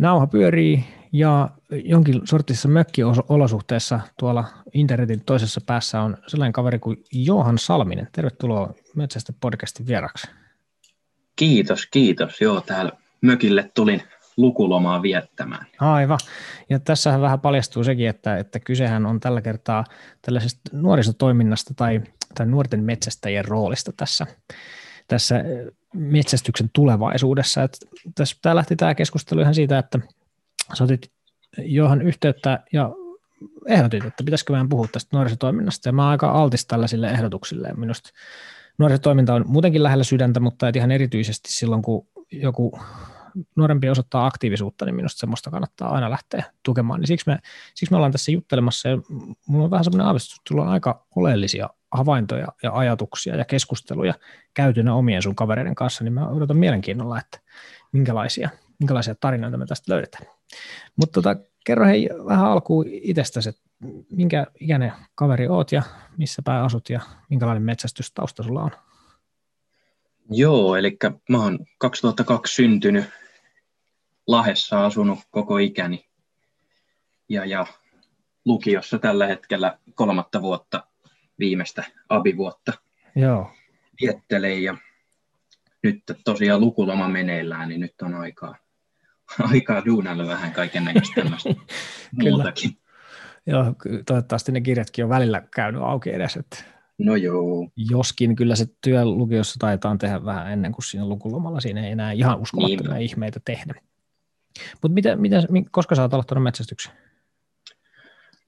Nauha pyörii ja jonkin sortissa mökkiolosuhteessa tuolla internetin toisessa päässä on sellainen kaveri kuin Johan Salminen. Tervetuloa Metsästä podcastin vieraksi. Kiitos, kiitos. Joo, täällä mökille tulin lukulomaa viettämään. Aivan. Ja tässähän vähän paljastuu sekin, että, että kysehän on tällä kertaa tällaisesta nuorisotoiminnasta tai, tai nuorten metsästäjien roolista tässä, tässä metsästyksen tulevaisuudessa. Että tässä, tämä lähti tämä keskustelu ihan siitä, että sä otit Johan yhteyttä ja ehdotit, että pitäisikö meidän puhua tästä nuorisotoiminnasta, ja mä oon aika altis tällaisille ehdotuksille. Minusta nuorisotoiminta on muutenkin lähellä sydäntä, mutta et ihan erityisesti silloin, kun joku nuorempi osoittaa aktiivisuutta, niin minusta semmoista kannattaa aina lähteä tukemaan. Niin siksi, me, siksi me ollaan tässä juttelemassa, ja mulla on vähän semmoinen aavistus, että sulla on aika oleellisia havaintoja ja ajatuksia ja keskusteluja käytynä omien sun kavereiden kanssa, niin mä odotan mielenkiinnolla, että minkälaisia, minkälaisia tarinoita me tästä löydetään. Mutta tota, kerro hei vähän alkuun itsestäsi, että minkä ikäinen kaveri oot ja missä päin asut ja minkälainen metsästystausta sulla on? Joo, eli mä oon 2002 syntynyt, Lahessa asunut koko ikäni ja, ja lukiossa tällä hetkellä kolmatta vuotta viimeistä abivuotta Joo. viettelen ja nyt tosiaan lukuloma meneillään, niin nyt on aikaa, aikaa duunailla vähän kaiken näköistä tämmöistä muutakin. Joo, toivottavasti ne kirjatkin on välillä käynyt auki edes. Että no joo. Joskin kyllä se työ lukiossa taitaa tehdä vähän ennen kuin siinä lukulomalla. Siinä ei enää ihan uskomattomia niin. ihmeitä tehdä. Mutta mitä, mitä, koska sä oot aloittanut metsästyksen?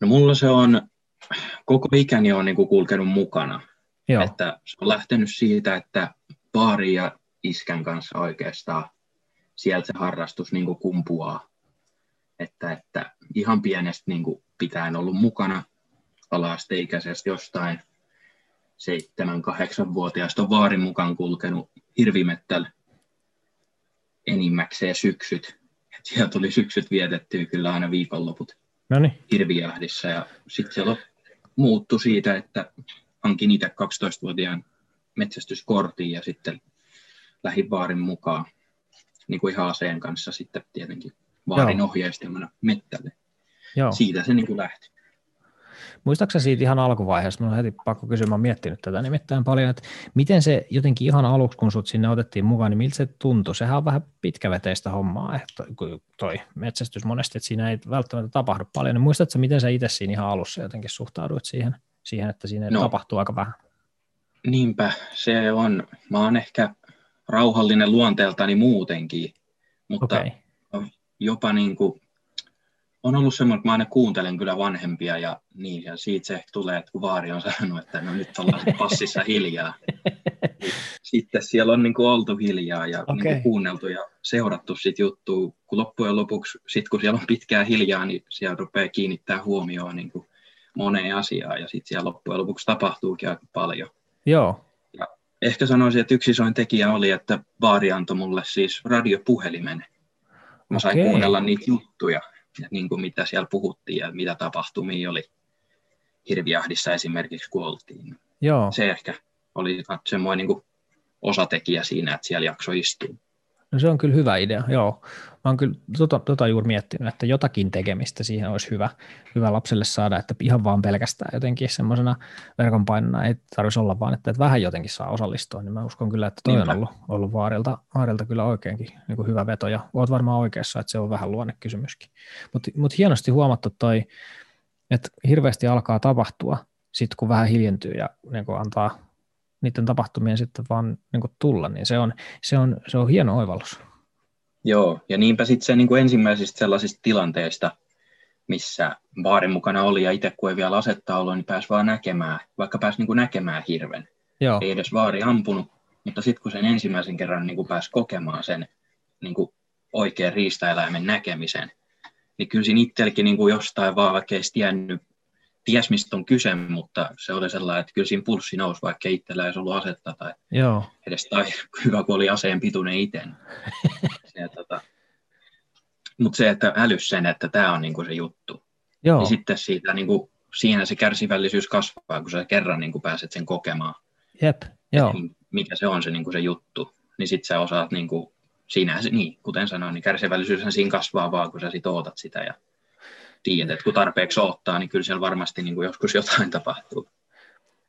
No mulla se on, koko ikäni on niin kuin kulkenut mukana. Joo. Että se on lähtenyt siitä, että paari ja iskän kanssa oikeastaan sieltä se harrastus niin kuin kumpuaa. Että, että ihan pienestä niin kuin pitäen ollut mukana ala-asteikäisestä jostain seitsemän, kahdeksanvuotiaasta on vaarin mukaan kulkenut hirvimettällä enimmäkseen syksyt. Et siellä tuli syksyt vietettyä kyllä aina viikonloput Noniin. hirvijahdissa. Ja sitten siellä muuttui siitä, että hankin itse 12-vuotiaan metsästyskortin ja sitten lähdin vaarin mukaan niin kuin ihan aseen kanssa sitten tietenkin vaarin Joo. ohjeistamana mettälle. Joo. Siitä se niin kuin lähti. Muistaaksä siitä ihan alkuvaiheessa, minun on heti pakko kysyä, mä miettinyt tätä nimittäin paljon, että miten se jotenkin ihan aluksi, kun sut sinne otettiin mukaan, niin miltä se tuntui? Sehän on vähän pitkäveteistä hommaa, että toi metsästys monesti, että siinä ei välttämättä tapahdu paljon, niin muistatko, miten sä itse siinä ihan alussa jotenkin suhtauduit siihen, siihen että siinä no, tapahtuu aika vähän? Niinpä, se on, mä oon ehkä rauhallinen luonteeltani muutenkin, mutta okay. jopa niin kuin on ollut semmoinen, että mä aina kuuntelen kyllä vanhempia ja niin, ja siitä se tulee, että kun vaari on sanonut, että no nyt ollaan passissa hiljaa. Sitten siellä on niin kuin oltu hiljaa ja okay. niin kuin kuunneltu ja seurattu sit juttua, kun loppujen lopuksi, sit kun siellä on pitkää hiljaa, niin siellä rupeaa kiinnittää huomioon niin kuin moneen asiaan ja sitten siellä loppujen lopuksi tapahtuukin aika paljon. Joo. Ja ehkä sanoisin, että yksi isoin tekijä oli, että vaari antoi mulle siis radiopuhelimen. Mä sain okay. kuunnella niitä juttuja niin kuin mitä siellä puhuttiin ja mitä tapahtumia oli Hirviahdissa esimerkiksi, kun oltiin. Joo. Se ehkä oli semmoinen niin kuin osatekijä siinä, että siellä jakso istua. No se on kyllä hyvä idea, joo. Mä oon kyllä tota, tota juuri miettinyt, että jotakin tekemistä siihen olisi hyvä, hyvä lapselle saada, että ihan vaan pelkästään jotenkin semmoisena verkonpainona ei tarvitsisi olla vaan, että, että vähän jotenkin saa osallistua, niin mä uskon kyllä, että toi Niinpä. on ollut, ollut vaarilta, vaarilta kyllä oikeinkin niin kuin hyvä veto, ja oot varmaan oikeassa, että se on vähän luonnekysymyskin. Mutta mut hienosti huomattu toi, että hirveästi alkaa tapahtua, sitten kun vähän hiljentyy ja niin kuin antaa niiden tapahtumien sitten vaan niin kuin tulla, niin se on, se, on, se on hieno oivallus. Joo, ja niinpä sitten se niin kuin ensimmäisistä sellaisista tilanteista, missä baarin mukana oli ja itse kun ei vielä asetta ollut, niin pääsi vaan näkemään, vaikka pääsi niin kuin näkemään hirven. Joo. Ei edes vaari ampunut, mutta sitten kun sen ensimmäisen kerran niin kuin pääsi kokemaan sen niin kuin oikean riistaeläimen näkemisen, niin kyllä siinä itselläkin niin kuin jostain vaan, vaikka ei tiennyt ties mistä on kyse, mutta se oli sellainen, että kyllä siinä pulssi nousi, vaikka itsellä ei ollut asetta tai Joo. edes tai hyvä, kun oli aseen pituinen itse. tota, mutta se, että älys sen, että tämä on niinku se juttu. Joo. Niin sitten siitä, niinku, siinä se kärsivällisyys kasvaa, kun sä kerran niinku pääset sen kokemaan. Jep, joo. mikä se on se, niinku se juttu. Niin sitten sä osaat niinku siinä niin, kuten sanoin, niin kärsivällisyyshän siinä kasvaa vaan, kun sä sit ootat sitä ja tiedät, että kun tarpeeksi ottaa, niin kyllä siellä varmasti niin kuin joskus jotain tapahtuu.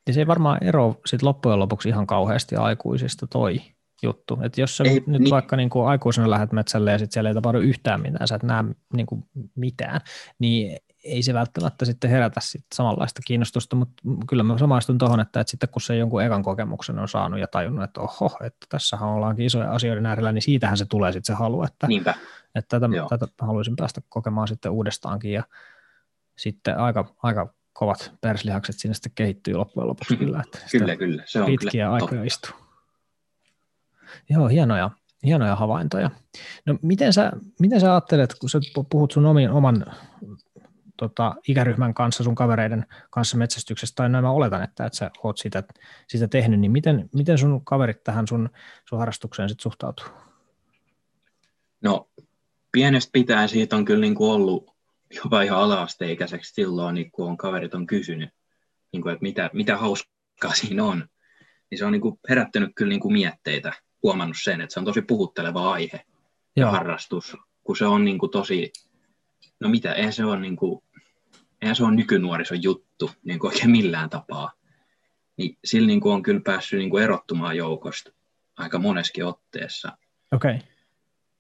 Ja se ei varmaan ero sit loppujen lopuksi ihan kauheasti aikuisista toi juttu. Että jos sä ei, nyt niin. vaikka niin kuin aikuisena lähdet metsälle ja sitten siellä ei tapahdu yhtään mitään, sä et näe niin kuin mitään, niin ei se välttämättä sitten herätä sit samanlaista kiinnostusta, mutta kyllä mä samaistun tuohon, että, että sitten kun se jonkun ekan kokemuksen on saanut ja tajunnut, että oho, että tässähän ollaankin isoja asioiden äärellä, niin siitähän se tulee sitten se halu, että, Niinpä. Että tätä, tätä haluaisin päästä kokemaan sitten uudestaankin ja sitten aika, aika kovat perslihakset sinne sitten kehittyy loppujen lopuksi kyllä. Että kyllä, kyllä. Se on pitkiä kyllä aikoja istuu. Joo, hienoja, hienoja havaintoja. No miten sä, miten sä ajattelet, kun sä puhut sun omin, oman tota, ikäryhmän kanssa, sun kavereiden kanssa metsästyksestä, tai näin mä oletan, että, että sä oot sitä, sitä tehnyt, niin miten, miten sun kaverit tähän sun, sun harrastukseen sitten suhtautuu? No pienestä pitäen siitä on kyllä niin kuin ollut jopa ihan ala-asteikäiseksi silloin, niin kun on kaverit on kysynyt, niin kuin, että mitä, mitä hauskaa siinä on, niin se on niin kuin herättänyt kyllä niin kuin mietteitä, huomannut sen, että se on tosi puhutteleva aihe ja harrastus, kun se on niin kuin tosi, no mitä, eihän se ole, niin kuin, eihän se ole nykynuorison juttu niin kuin oikein millään tapaa. Niin sillä niin kuin on kyllä päässyt niin kuin erottumaan joukosta aika moneskin otteessa. Okay.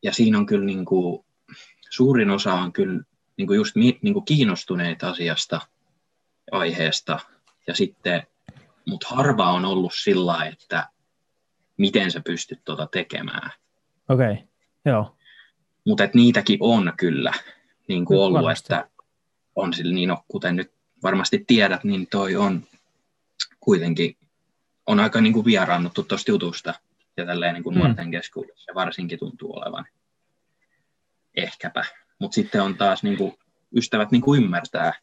Ja siinä on kyllä niin kuin, suurin osa on kyllä niin kuin just niin kuin kiinnostuneita asiasta, aiheesta, ja sitten, mutta harva on ollut sillä että miten sä pystyt tuota tekemään. Okei, okay. joo. Mutta niitäkin on kyllä niin kuin ollut, varmasti. että on sillä niin, no, kuten nyt varmasti tiedät, niin toi on kuitenkin on aika niin kuin vieraannuttu tuosta jutusta ja tälleen niin kuin mm. nuorten keskuudessa varsinkin tuntuu olevan ehkäpä. Mutta sitten on taas niin kuin, ystävät niin kuin ymmärtää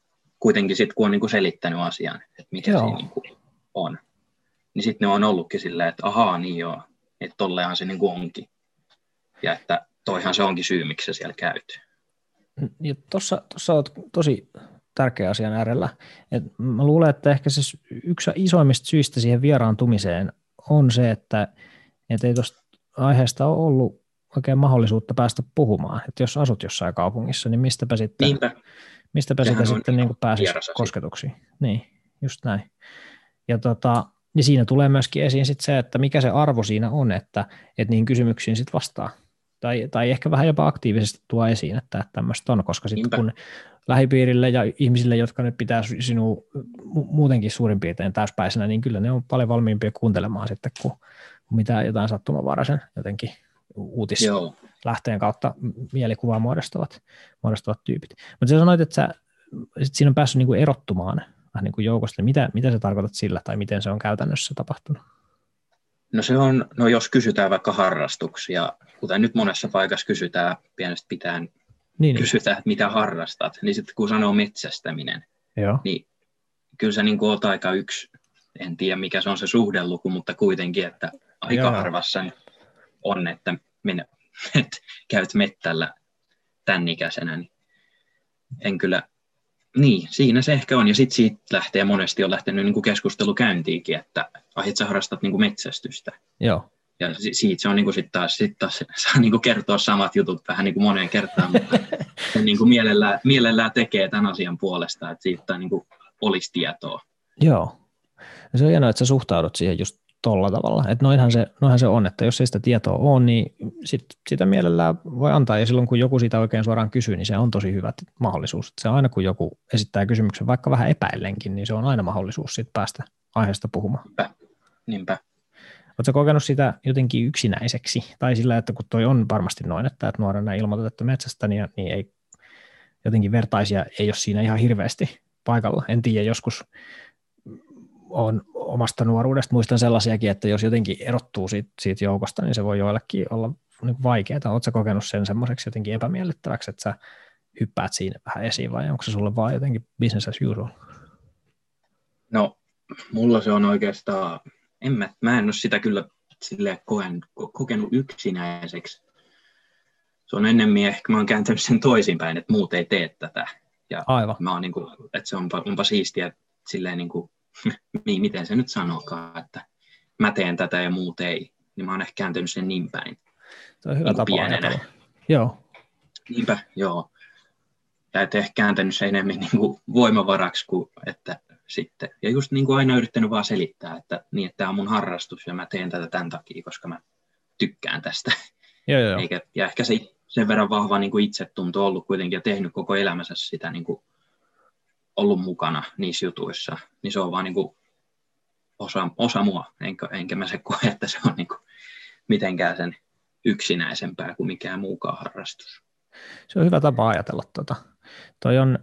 kuitenkin sitten, kun on niin kuin selittänyt asian, että mikä Joo. siinä niin kuin on. Niin sitten ne on ollutkin silleen, että ahaa, niin joo, että tollehan se niin kuin onkin. Ja että toihan se onkin syy, miksi se siellä käyt. Ja tuossa olet tosi tärkeä asian äärellä. Et mä luulen, että ehkä se yksi isoimmista syistä siihen vieraantumiseen on se, että et ei tuosta aiheesta ole ollut oikein mahdollisuutta päästä puhumaan. Että jos asut jossain kaupungissa, niin mistäpä sitten, Niinpä. mistäpä sitä sitten niin pääsisi kosketuksiin. Niin, just näin. Ja, tota, ja siinä tulee myöskin esiin sit se, että mikä se arvo siinä on, että, että niihin kysymyksiin sitten vastaa. Tai, tai ehkä vähän jopa aktiivisesti tuo esiin, että tämmöistä on, koska sitten kun lähipiirille ja ihmisille, jotka nyt pitää sinua muutenkin suurin piirtein täyspäisenä, niin kyllä ne on paljon valmiimpia kuuntelemaan sitten, kun mitä jotain sattumanvaraisen jotenkin uutislähteen kautta mielikuvaa muodostavat, muodostavat tyypit. Mutta sä sanoit, että sä, sit siinä on päässyt niinku erottumaan vähän niin kuin joukosta. Mitä, mitä sä tarkoitat sillä tai miten se on käytännössä tapahtunut? No se on, no jos kysytään vaikka harrastuksia, kuten nyt monessa paikassa kysytään pienestä pitäen, niin, kysytään, että mitä harrastat, niin sitten kun sanoo metsästäminen, Joo. niin kyllä se niin kuin on aika yksi, en tiedä mikä se on se suhdeluku, mutta kuitenkin, että aika Joo. harvassa on, että, minä, että käyt mettällä tämän ikäisenä, niin en kyllä, niin, siinä se ehkä on. Ja sitten siitä lähtee, monesti on lähtenyt niin kuin keskustelu käyntiinkin, että ai, sä harrastat niin kuin metsästystä. Joo. Ja siitä se on niin kuin sit taas, sit taas saa niin kuin kertoa samat jutut vähän niin kuin moneen kertaan, mutta se niin kuin mielellään, mielellään tekee tämän asian puolesta, että siitä niin kuin olisi tietoa. Joo. Ja se on hienoa, että sä suhtaudut siihen just tolla tavalla. Että noinhan se, noinhan se on, että jos ei sitä tietoa ole, niin sit, sitä mielellään voi antaa. Ja silloin kun joku siitä oikein suoraan kysyy, niin se on tosi hyvä mahdollisuus. Se aina kun joku esittää kysymyksen, vaikka vähän epäillenkin, niin se on aina mahdollisuus sit päästä aiheesta puhumaan. Niinpä. Niinpä. Oletko kokenut sitä jotenkin yksinäiseksi? Tai sillä, että kun toi on varmasti noin, että, että nuorena ilmoitettu metsästä, niin, niin ei, jotenkin vertaisia ei ole siinä ihan hirveästi paikalla. En tiedä, joskus on omasta nuoruudesta muistan sellaisiakin, että jos jotenkin erottuu siitä, siitä joukosta, niin se voi joillekin olla niin vaikeaa. Oletko kokenut sen semmoiseksi jotenkin epämiellyttäväksi, että sä hyppäät siinä vähän esiin vai onko se sulle vaan jotenkin business as usual? No, mulla se on oikeastaan, en mä, mä en ole sitä kyllä sille koen, kokenut yksinäiseksi. Se on ennemmin ehkä, mä oon kääntänyt sen toisinpäin, että muut ei tee tätä. Ja Aivan. Mä oon niin kuin, että se onpa, onpa siistiä silleen niin kuin miten se nyt sanokaan, että mä teen tätä ja muut ei, niin mä oon ehkä kääntynyt sen niin päin. Se on hyvä niin tapa pienenä. Joo. Niinpä, joo. Ja et ehkä kääntänyt se enemmän niin kuin voimavaraksi kuin että sitten. Ja just niin kuin aina yrittänyt vaan selittää, että, niin, että tämä on mun harrastus ja mä teen tätä tämän takia, koska mä tykkään tästä. Joo, joo. Eikä, ja ehkä se sen verran vahva niin kuin itsetunto ollut kuitenkin ja tehnyt koko elämänsä sitä niin kuin ollut mukana niissä jutuissa, niin se on vaan niin kuin osa, osa mua, enkä, enkä mä se koe, että se on niin kuin mitenkään sen yksinäisempää kuin mikään muukaan harrastus. Se on hyvä tapa ajatella. Tuota. Toi on,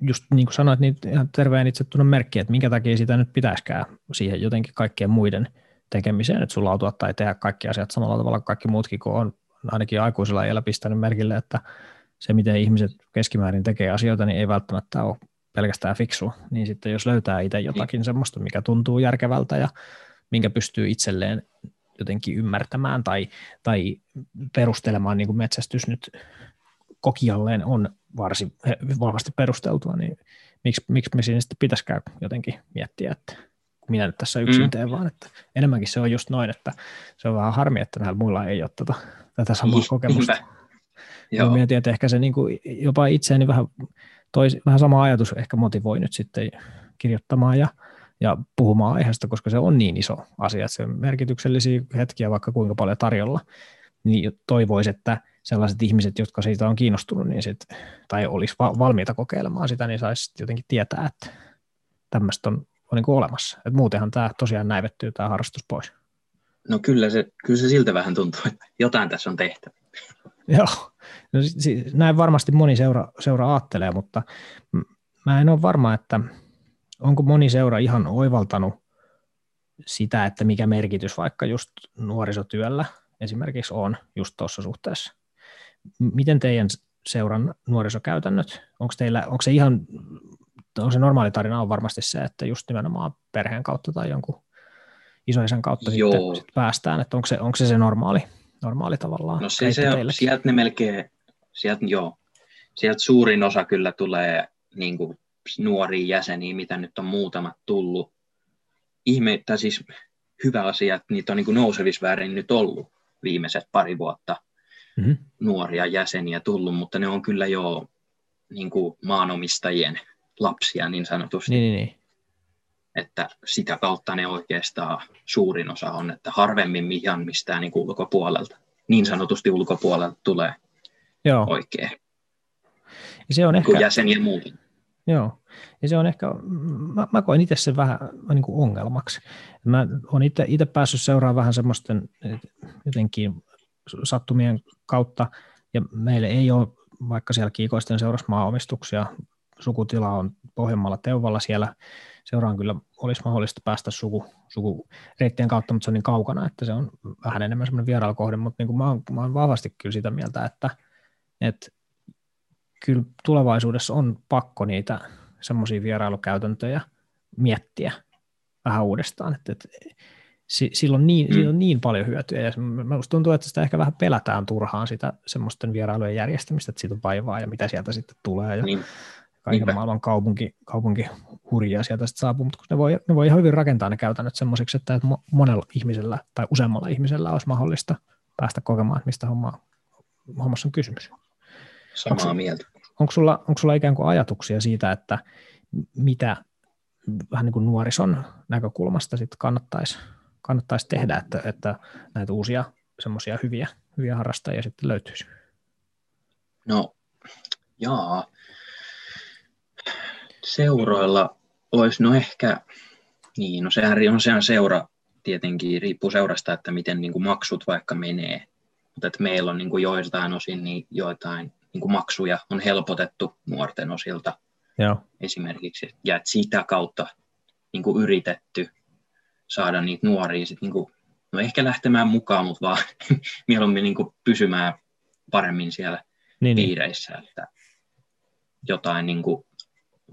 just niin kuin sanoit, niin ihan terveen itsetunnon merkki, että minkä takia sitä nyt pitäisikään siihen jotenkin kaikkien muiden tekemiseen, että sulautua tai tehdä kaikki asiat samalla tavalla kuin kaikki muutkin, kun on ainakin aikuisella iällä pistänyt merkille, että se, miten ihmiset keskimäärin tekee asioita, niin ei välttämättä ole pelkästään fiksua. Niin sitten jos löytää itse jotakin semmoista, mikä tuntuu järkevältä ja minkä pystyy itselleen jotenkin ymmärtämään tai, tai perustelemaan, niin kuin metsästys nyt kokijalleen on varsin vahvasti perusteltua, niin miksi, miksi me siinä sitten pitäisikään jotenkin miettiä, että minä nyt tässä yksin mm. teen, vaan että enemmänkin se on just noin, että se on vähän harmi, että näillä muilla ei ole tätä, tätä samaa kokemusta. Joo. Mietin, että ehkä se niin kuin jopa itseäni vähän, tois, vähän sama ajatus ehkä motivoi nyt sitten kirjoittamaan ja, ja puhumaan aiheesta, koska se on niin iso asia, että se on merkityksellisiä hetkiä vaikka kuinka paljon tarjolla, niin toivoisi, että sellaiset ihmiset, jotka siitä on kiinnostunut niin sit, tai olisi valmiita kokeilemaan sitä, niin saisi jotenkin tietää, että tämmöistä on on niin kuin olemassa. Et muutenhan tämä tosiaan näivettyy tämä harrastus pois. No kyllä se, kyllä se siltä vähän tuntuu, että jotain tässä on tehtävä. Joo, no, näin varmasti moni seura, seura ajattelee, mutta mä en ole varma, että onko moni seura ihan oivaltanut sitä, että mikä merkitys vaikka just nuorisotyöllä esimerkiksi on just tuossa suhteessa. Miten teidän seuran nuorisokäytännöt, onko, teillä, onko se ihan on se normaali tarina on varmasti se, että just nimenomaan perheen kautta tai jonkun isoisen kautta sitten, sitten päästään, että onko se, onko se se normaali, normaali tavallaan No se, se sieltä ne melkein, sieltä, joo, sieltä suurin osa kyllä tulee niin kuin nuoria jäseniä, mitä nyt on muutamat tullut. Ihme, tai siis hyvä asia, että niitä on niin nousevissa väärin nyt ollut viimeiset pari vuotta mm-hmm. nuoria jäseniä tullut, mutta ne on kyllä jo niin kuin maanomistajien lapsia niin sanotusti. Niin, niin, niin. Että sitä kautta ne oikeastaan suurin osa on, että harvemmin ihan mistään niin ulkopuolelta, niin sanotusti ulkopuolelta tulee Joo. oikein. Ja se on ehkä... jäseniä muuten. Joo, ja se on ehkä, mä, mä koen itse sen vähän niin kuin ongelmaksi. Mä olen itse, päässyt seuraamaan vähän semmoisten jotenkin sattumien kautta, ja meille ei ole vaikka siellä kiikoisten seurassa maaomistuksia sukutila on pohjemmalla Teuvalla siellä. Seuraan kyllä olisi mahdollista päästä suku, sukureittien kautta, mutta se on niin kaukana, että se on vähän enemmän semmoinen vierailukohde, mutta niin kuin mä, oon, mä oon vahvasti kyllä sitä mieltä, että, että kyllä tulevaisuudessa on pakko niitä semmoisia vierailukäytäntöjä miettiä vähän uudestaan, että, että sillä on, niin, mm. sillä on niin paljon hyötyä, ja minusta tuntuu, että sitä ehkä vähän pelätään turhaan sitä semmoisten vierailujen järjestämistä, että siitä on vaivaa ja mitä sieltä sitten tulee, ja niin kaiken Niinpä. maailman kaupunki, kaupunki hurjia sieltä sitten saapuu, mutta ne voi, ne voi ihan hyvin rakentaa ne käytännöt semmoisiksi, että monella ihmisellä tai useammalla ihmisellä olisi mahdollista päästä kokemaan, mistä homma, hommassa on kysymys. Samaa onko, mieltä. Onko sulla, onko sulla ikään kuin ajatuksia siitä, että mitä vähän niin kuin nuorison näkökulmasta sitten kannattaisi, kannattaisi tehdä, että, että näitä uusia semmoisia hyviä, hyviä harrastajia sitten löytyisi? No, jaa, seuroilla olisi no ehkä, niin no sehän on sehän seura tietenkin, riippuu seurasta, että miten niin kuin maksut vaikka menee, mutta että meillä on niin kuin joistain osin niin joitain niin kuin maksuja on helpotettu nuorten osilta Joo. esimerkiksi, ja että sitä kautta niin kuin yritetty saada niitä nuoria sit niin kuin, no ehkä lähtemään mukaan, mutta vaan mieluummin niin kuin pysymään paremmin siellä niin, niin. piireissä, niin. että jotain niin kuin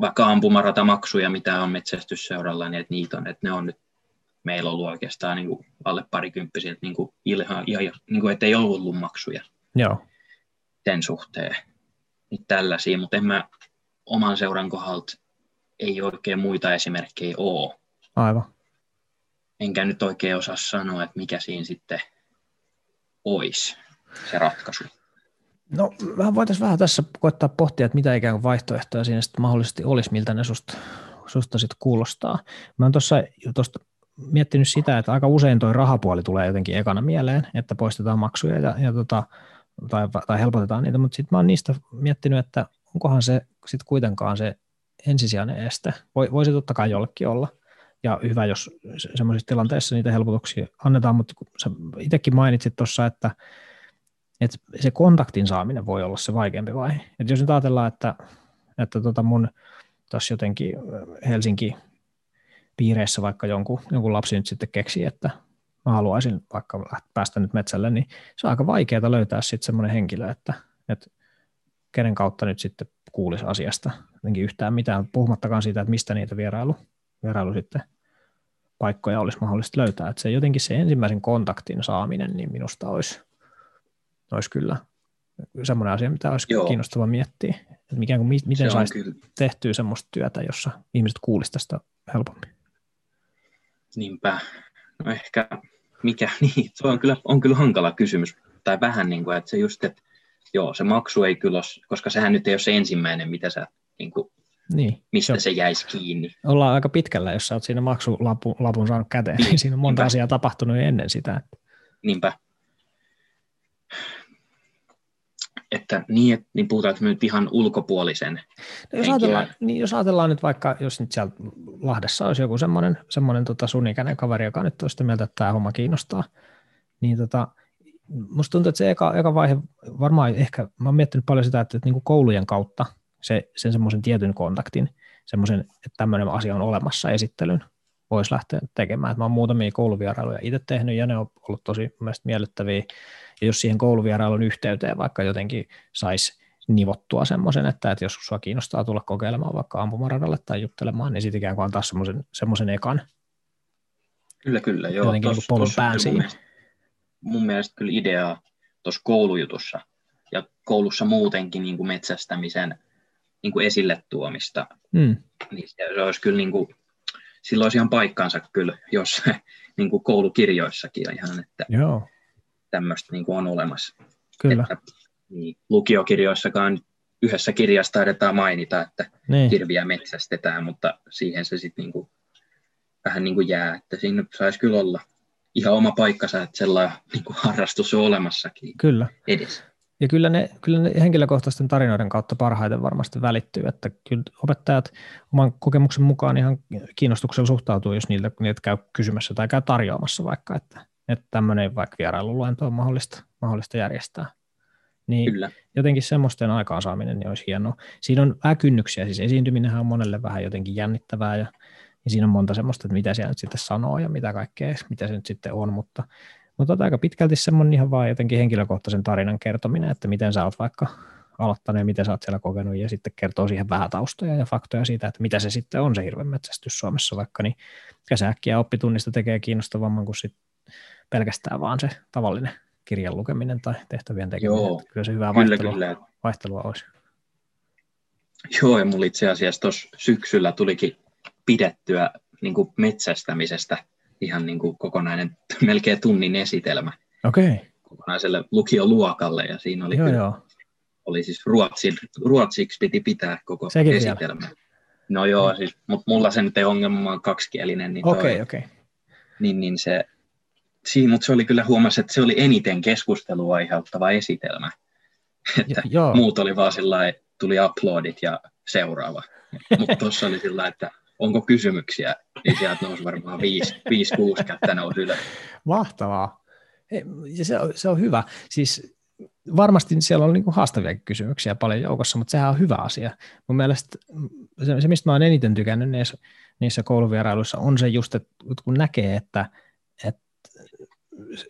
vaikka ampumaratamaksuja, mitä on metsästysseuralla, niin että niitä on, että ne on nyt meillä ollut oikeastaan niin kuin alle parikymppisiä, että, niin kuin ilha, ihan, niin kuin, että ei ollut ollut maksuja Joo. sen suhteen. Niin tällaisia, mutta en mä oman seuran kohdalta ei oikein muita esimerkkejä ole. Aivan. Enkä nyt oikein osaa sanoa, että mikä siinä sitten olisi se ratkaisu? No vähän voitaisiin vähän tässä koettaa pohtia, että mitä ikään kuin vaihtoehtoja siinä sitten mahdollisesti olisi, miltä ne susta, susta sitten kuulostaa. Mä oon tuossa miettinyt sitä, että aika usein tuo rahapuoli tulee jotenkin ekana mieleen, että poistetaan maksuja ja, ja tota, tai, tai helpotetaan niitä, mutta sitten mä oon niistä miettinyt, että onkohan se sitten kuitenkaan se ensisijainen este. Voisi totta kai jollekin olla, ja hyvä, jos semmoisissa tilanteissa niitä helpotuksia annetaan, mutta sä itsekin mainitsit tuossa, että, että se kontaktin saaminen voi olla se vaikeampi vaihe. Että jos nyt ajatellaan, että, että tota mun tuossa jotenkin Helsinki piireissä vaikka jonkun, jonkun lapsi nyt sitten keksii, että mä haluaisin vaikka päästä nyt metsälle, niin se on aika vaikeaa löytää sitten semmoinen henkilö, että, että kenen kautta nyt sitten kuulisi asiasta jotenkin yhtään mitään, puhumattakaan siitä, että mistä niitä vierailu, vierailu sitten paikkoja olisi mahdollista löytää. Että se jotenkin se ensimmäisen kontaktin saaminen, niin minusta olisi, olisi kyllä semmoinen asia, mitä olisi Joo. kiinnostava miettiä. Että mikä, miten saisi kyllä. tehtyä semmoista työtä, jossa ihmiset kuulisivat tästä helpommin. Niinpä. No ehkä mikä, niin, se on kyllä, on kyllä hankala kysymys. Tai vähän niin kuin, että se just, että joo, se maksu ei kyllä ole, koska sehän nyt ei ole se ensimmäinen, mitä sä, niin kuin, niin, mistä se, se jäisi kiinni. Ollaan aika pitkällä, jos sä oot siinä maksulapun lapun saanut käteen, niin, siinä on monta niinpä. asiaa tapahtunut ennen sitä. Niinpä. Että niin, että, niin puhutaan nyt ihan ulkopuolisen no, jos, ajatellaan, niin jos ajatellaan nyt vaikka, jos nyt siellä Lahdessa olisi joku semmoinen, semmoinen tota sun ikäinen kaveri, joka nyt on sitä mieltä, että tämä homma kiinnostaa, niin tota, musta tuntuu, että se eka, eka vaihe varmaan ehkä, mä oon miettinyt paljon sitä, että, että niin kuin koulujen kautta se, sen semmoisen tietyn kontaktin, semmoisen, että tämmöinen asia on olemassa esittelyn, voisi lähteä tekemään. Että mä oon muutamia kouluvierailuja itse tehnyt ja ne on ollut tosi mielestäni miellyttäviä. Ja jos siihen kouluvierailun yhteyteen vaikka jotenkin saisi nivottua semmoisen, että, että jos sua kiinnostaa tulla kokeilemaan vaikka ampumaradalle tai juttelemaan, niin sitten ikään kuin antaa semmoisen, semmoisen ekan. Kyllä, kyllä. Joo, jotenkin tos, niin polun pään siihen mun mielestä kyllä ideaa tuossa koulujutussa ja koulussa muutenkin niin kuin metsästämisen niin kuin esille tuomista. Mm. Niin se, se olisi kyllä niin kuin, silloin olisi ihan paikkansa kyllä, jos niin kuin koulukirjoissakin ihan, että Joo. tämmöistä niin kuin on olemassa. Kyllä. Että, niin, lukiokirjoissakaan yhdessä kirjassa taidetaan mainita, että niin. hirviä metsästetään, mutta siihen se sitten niin kuin, vähän niin kuin jää, että siinä saisi kyllä olla ihan oma paikkansa, että sellainen niin kuin harrastus on olemassakin kyllä. edessä. Ja kyllä ne, kyllä ne henkilökohtaisten tarinoiden kautta parhaiten varmasti välittyy, että kyllä opettajat oman kokemuksen mukaan ihan kiinnostuksella suhtautuu, jos niiltä, niiltä käy kysymässä tai käy tarjoamassa vaikka, että, että tämmöinen vaikka vierailuluento on mahdollista, mahdollista järjestää. Niin Kyllä. jotenkin semmoisten aikaansaaminen niin olisi hienoa. Siinä on äkynnyksiä, siis esiintyminenhän on monelle vähän jotenkin jännittävää ja niin siinä on monta semmoista, että mitä siellä nyt sitten sanoo ja mitä kaikkea, mitä se nyt sitten on, mutta, mutta aika pitkälti semmoinen ihan vaan jotenkin henkilökohtaisen tarinan kertominen, että miten sä oot vaikka aloittanut ja miten sä oot siellä kokenut ja sitten kertoo siihen vähän taustoja ja faktoja siitä, että mitä se sitten on se hirven metsästys Suomessa vaikka, niin se äkkiä oppitunnista tekee kiinnostavamman kuin sit pelkästään vaan se tavallinen kirjan lukeminen tai tehtävien tekeminen. Joo, kyllä se hyvää kyllä, vaihtelua, kyllä. vaihtelua olisi. Joo, ja mulla itse asiassa tuossa syksyllä tulikin pidettyä niin metsästämisestä ihan niin kuin kokonainen melkein tunnin esitelmä okay. kokonaiselle lukioluokalle ja siinä oli, joo, kyllä, joo. oli siis ruotsi, ruotsiksi piti pitää koko Sekin esitelmä. Vielä. No joo, siis, mutta mulla se nyt ei ongelma, mä oon kaksikielinen, niin, toi, okay, okay. niin, niin se, siinä, mutta se oli kyllä huomasi, että se oli eniten keskustelua aiheuttava esitelmä. Että jo, muut oli vaan sillä tuli uploadit ja seuraava. Mutta tuossa oli sillä että onko kysymyksiä, niin sieltä nousi varmaan viisi, viisi kuusi kättä nousi ylös. Mahtavaa. Ja se, on, se on hyvä. Siis varmasti siellä on niin haastavia kysymyksiä paljon joukossa, mutta sehän on hyvä asia. Mun mielestä se, se mistä mä oon eniten tykännyt niissä, niissä kouluvierailuissa, on se just, että kun näkee, että, että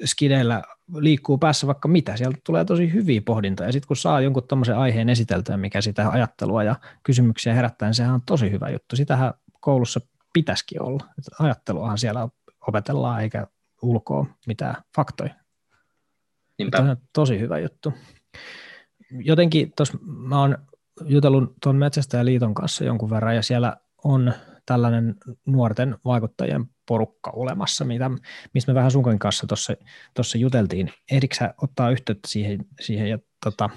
skideillä liikkuu päässä vaikka mitä, sieltä tulee tosi hyviä pohdintoja, ja sitten kun saa jonkun tuommoisen aiheen esiteltyä, mikä sitä ajattelua ja kysymyksiä herättää, niin sehän on tosi hyvä juttu. Sitähän koulussa pitäisikin olla. Että ajatteluahan siellä opetellaan eikä ulkoa mitään faktoja. Niinpä. on tosi hyvä juttu. Jotenkin tuossa mä oon jutellut tuon Metsästäjäliiton kanssa jonkun verran ja siellä on tällainen nuorten vaikuttajien porukka olemassa, mitä, mistä me vähän sunkoin kanssa tuossa juteltiin. Ehditkö ottaa yhteyttä siihen, siihen ja tota,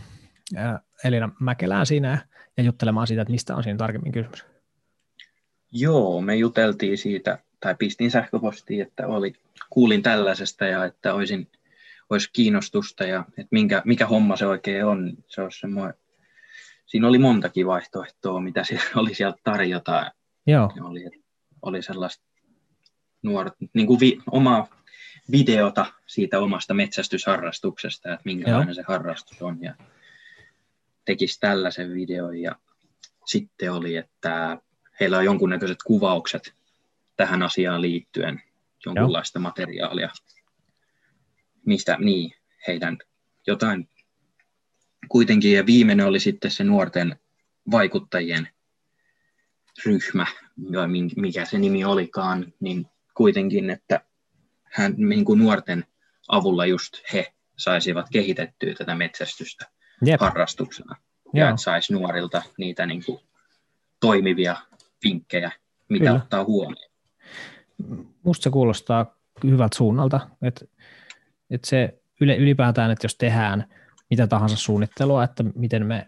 Elina Mäkelään siinä ja juttelemaan siitä, että mistä on siinä tarkemmin kysymys? Joo, me juteltiin siitä, tai pistin sähköpostiin, että oli, kuulin tällaisesta ja että olisin, olisi kiinnostusta ja että minkä, mikä homma se oikein on. Se olisi semmoinen, siinä oli montakin vaihtoehtoa, mitä siellä oli sieltä tarjota. Joo. Oli, oli sellaista nuoret, niin kuin vi, omaa videota siitä omasta metsästysharrastuksesta, että minkälainen Joo. se harrastus on. Ja tekisi tällaisen videon ja sitten oli, että heillä on jonkunnäköiset kuvaukset tähän asiaan liittyen, jonkunlaista Joo. materiaalia, mistä niin, heidän jotain kuitenkin, ja viimeinen oli sitten se nuorten vaikuttajien ryhmä, mikä se nimi olikaan, niin kuitenkin, että hän niin kuin nuorten avulla just he saisivat kehitettyä tätä metsästystä Jep. harrastuksena. Joo. Ja että saisi nuorilta niitä niin kuin toimivia vinkkejä, mitä Kyllä. ottaa huomioon. Musta se kuulostaa hyvältä suunnalta, että, että se ylipäätään, että jos tehdään mitä tahansa suunnittelua, että miten me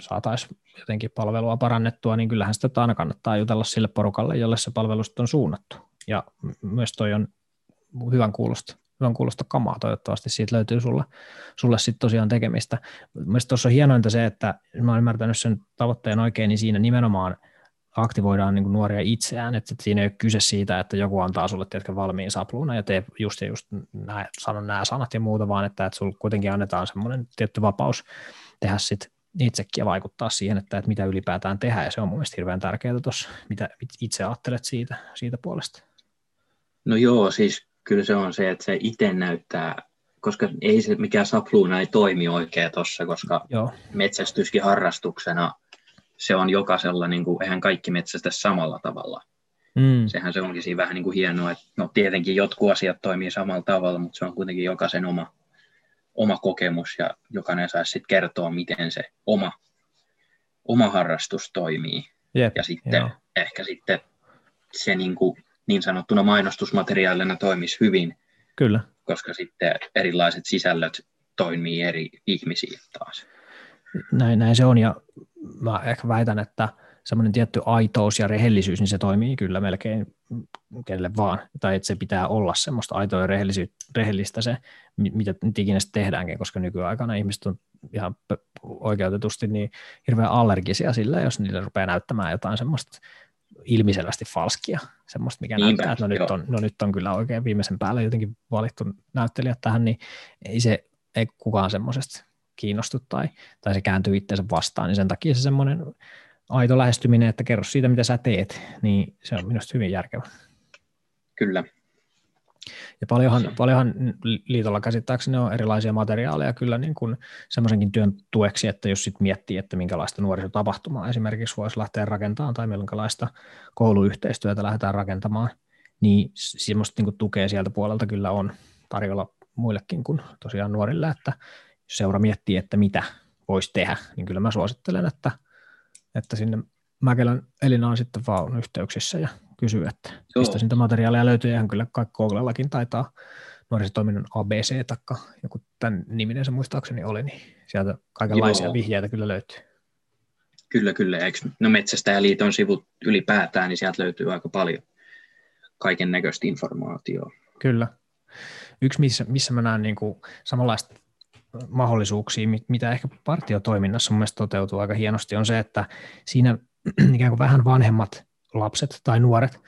saataisiin jotenkin palvelua parannettua, niin kyllähän sitä aina kannattaa jutella sille porukalle, jolle se palvelu on suunnattu. Ja myös toi on hyvän kuulosta, hyvän kuulosta kamaa toivottavasti, siitä löytyy sulle, sulle sitten tosiaan tekemistä. Mielestäni tuossa on hienointa se, että mä olen ymmärtänyt sen tavoitteen oikein, niin siinä nimenomaan aktivoidaan niin nuoria itseään, että siinä ei ole kyse siitä, että joku antaa sulle tietkä valmiin sapluuna ja tee just ja just nää, sano nämä sanat ja muuta, vaan että, että sulle kuitenkin annetaan semmoinen tietty vapaus tehdä sit itsekin ja vaikuttaa siihen, että, että mitä ylipäätään tehdään, ja se on mun mielestä hirveän tärkeää tuossa, mitä itse ajattelet siitä, siitä puolesta. No joo, siis kyllä se on se, että se itse näyttää, koska ei se mikään sapluuna ei toimi oikein tuossa, koska joo. metsästyskin harrastuksena se on jokaisella, niin kuin, eihän kaikki metsästä samalla tavalla. Mm. Sehän se onkin siinä vähän niin kuin hienoa, että no tietenkin jotkut asiat toimii samalla tavalla, mutta se on kuitenkin jokaisen oma, oma kokemus ja jokainen saisi sitten kertoa, miten se oma, oma harrastus toimii. Jep, ja sitten joo. ehkä sitten se niin, kuin, niin sanottuna mainostusmateriaalina toimisi hyvin. Kyllä. Koska sitten erilaiset sisällöt toimii eri ihmisiin taas. Näin, näin se on ja mä ehkä väitän, että semmoinen tietty aitous ja rehellisyys, niin se toimii kyllä melkein kelle vaan, tai että se pitää olla semmoista aitoa ja rehellistä se, mitä nyt ikinä tehdäänkin, koska nykyaikana ihmiset on ihan oikeutetusti niin hirveän allergisia sillä, jos niille rupeaa näyttämään jotain semmoista ilmiselvästi falskia, semmoista, mikä Niinpä, näyttää, että no nyt, on, no nyt on kyllä oikein viimeisen päälle jotenkin valittu näyttelijä tähän, niin ei se, ei kukaan semmoisesta kiinnostu tai, tai se kääntyy itseensä vastaan, niin sen takia se semmoinen aito lähestyminen, että kerro siitä, mitä sä teet, niin se on minusta hyvin järkevä. Kyllä. Ja paljonhan, paljonhan liitolla käsittääkseni on erilaisia materiaaleja kyllä niin kuin semmoisenkin työn tueksi, että jos sitten miettii, että minkälaista nuorisotapahtumaa esimerkiksi voisi lähteä rakentamaan tai minkälaista kouluyhteistyötä lähdetään rakentamaan, niin semmoista niin tukea sieltä puolelta kyllä on tarjolla muillekin kuin tosiaan nuorille, että jos seura miettii, että mitä voisi tehdä, niin kyllä mä suosittelen, että, että sinne Mäkelän Elina on sitten vaan yhteyksissä ja kysyy, että Joo. mistä siitä materiaalia löytyy. Ihan kyllä kaikki Googlellakin taitaa nuorisotoiminnan ABC takka, joku tämän niminen se muistaakseni oli, niin sieltä kaikenlaisia Joo. vihjeitä kyllä löytyy. Kyllä, kyllä. Eikö? No Metsästäjäliiton sivut ylipäätään, niin sieltä löytyy aika paljon kaiken näköistä informaatiota. Kyllä. Yksi, missä, missä mä näen niin kuin samanlaista mahdollisuuksia, mitä ehkä partiotoiminnassa mun mielestä toteutuu aika hienosti, on se, että siinä ikään kuin vähän vanhemmat lapset tai nuoret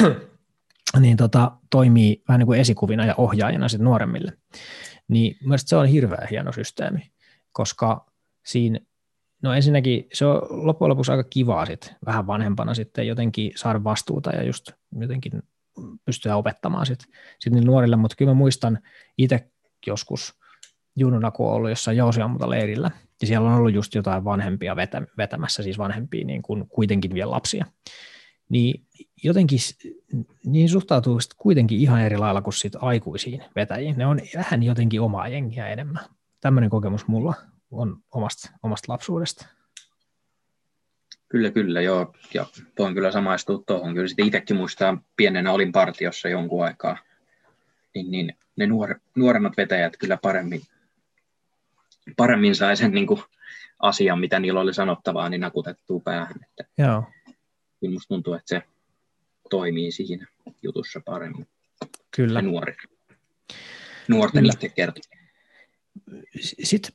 niin tota, toimii vähän niin kuin esikuvina ja ohjaajina sitten nuoremmille. Niin mielestäni se on hirveän hieno systeemi, koska siinä, no ensinnäkin se on loppujen lopuksi aika kivaa sit, vähän vanhempana sitten jotenkin saada vastuuta ja just jotenkin pystyä opettamaan sitten sit niille nuorille, mutta kyllä mä muistan itse joskus jununa, kun on ollut jossain leirillä, ja siellä on ollut just jotain vanhempia vetä, vetämässä, siis vanhempia niin kuin kuitenkin vielä lapsia, niin jotenkin niin suhtautuu kuitenkin ihan eri lailla kuin sit aikuisiin vetäjiin. Ne on vähän jotenkin omaa jengiä enemmän. Tämmöinen kokemus mulla on omasta, omasta lapsuudesta. Kyllä, kyllä, joo. Ja voin kyllä samaistua tuohon. Kyllä sitten itsekin muistaa, pienenä olin partiossa jonkun aikaa. Niin, niin ne nuore, nuoremmat vetäjät kyllä paremmin, paremmin sai sen niin kuin, asian, mitä niillä oli sanottavaa, niin nakutettua päähän. Että joo. Kyllä musta tuntuu, että se toimii siinä jutussa paremmin. Kyllä. Nuori. Nuorten itse kertoo. Sitten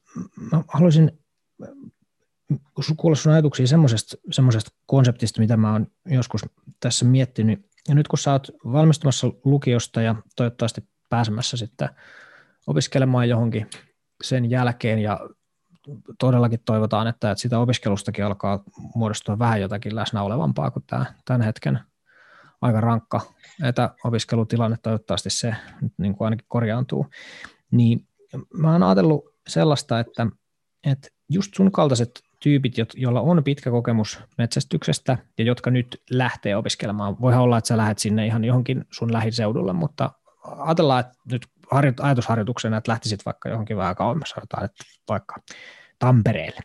mä haluaisin kuulla sun ajatuksia semmoisesta, semmoisesta konseptista, mitä mä oon joskus tässä miettinyt. Ja nyt kun sä oot valmistumassa lukiosta ja toivottavasti pääsemässä sitten opiskelemaan johonkin sen jälkeen ja todellakin toivotaan, että, että sitä opiskelustakin alkaa muodostua vähän jotakin läsnä olevampaa kuin tämä, tämän hetken aika rankka etäopiskelutilanne, toivottavasti se nyt niin kuin ainakin korjaantuu, niin mä oon ajatellut sellaista, että, että just sun kaltaiset tyypit, joilla on pitkä kokemus metsästyksestä ja jotka nyt lähtee opiskelemaan. Voihan olla, että sä lähdet sinne ihan johonkin sun lähiseudulle, mutta ajatellaan, että nyt ajatusharjoituksena, että lähtisit vaikka johonkin vähän kauemmas, sanotaan, että vaikka Tampereelle,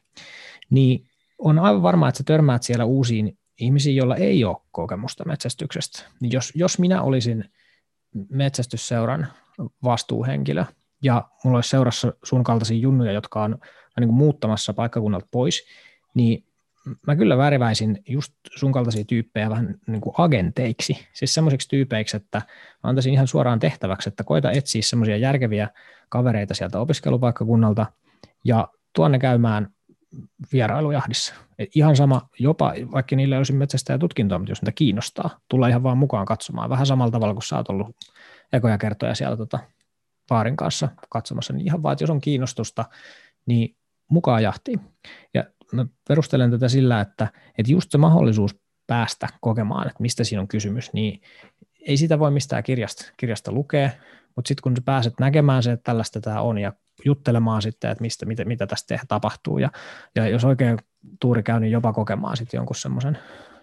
niin on aivan varma, että sä törmäät siellä uusiin ihmisiin, joilla ei ole kokemusta metsästyksestä. Niin jos, jos minä olisin metsästysseuran vastuuhenkilö ja mulla olisi seurassa sun kaltaisia junnuja, jotka on niin kuin muuttamassa paikkakunnalta pois, niin mä kyllä väriväisin just sun kaltaisia tyyppejä vähän niin kuin agenteiksi, siis semmoisiksi tyypeiksi, että mä antaisin ihan suoraan tehtäväksi, että koita etsiä semmoisia järkeviä kavereita sieltä opiskelupaikkakunnalta ja tuonne käymään vierailujahdissa. Et ihan sama, jopa vaikka niillä olisi metsästä ja tutkintoa, mutta jos niitä kiinnostaa, tulla ihan vaan mukaan katsomaan. Vähän samalla tavalla kuin sä oot ollut ekoja kertoja siellä tota, paarin kanssa katsomassa, niin ihan vaan, että jos on kiinnostusta, niin mukaan jahtiin. Ja mä perustelen tätä sillä, että, että just se mahdollisuus päästä kokemaan, että mistä siinä on kysymys, niin ei sitä voi mistään kirjasta, kirjasta lukea, mutta sitten kun sä pääset näkemään se, että tällaista tämä on ja juttelemaan sitten, että mistä, mitä, mitä tästä tapahtuu ja, ja jos oikein tuuri käy, niin jopa kokemaan sitten jonkun semmoisen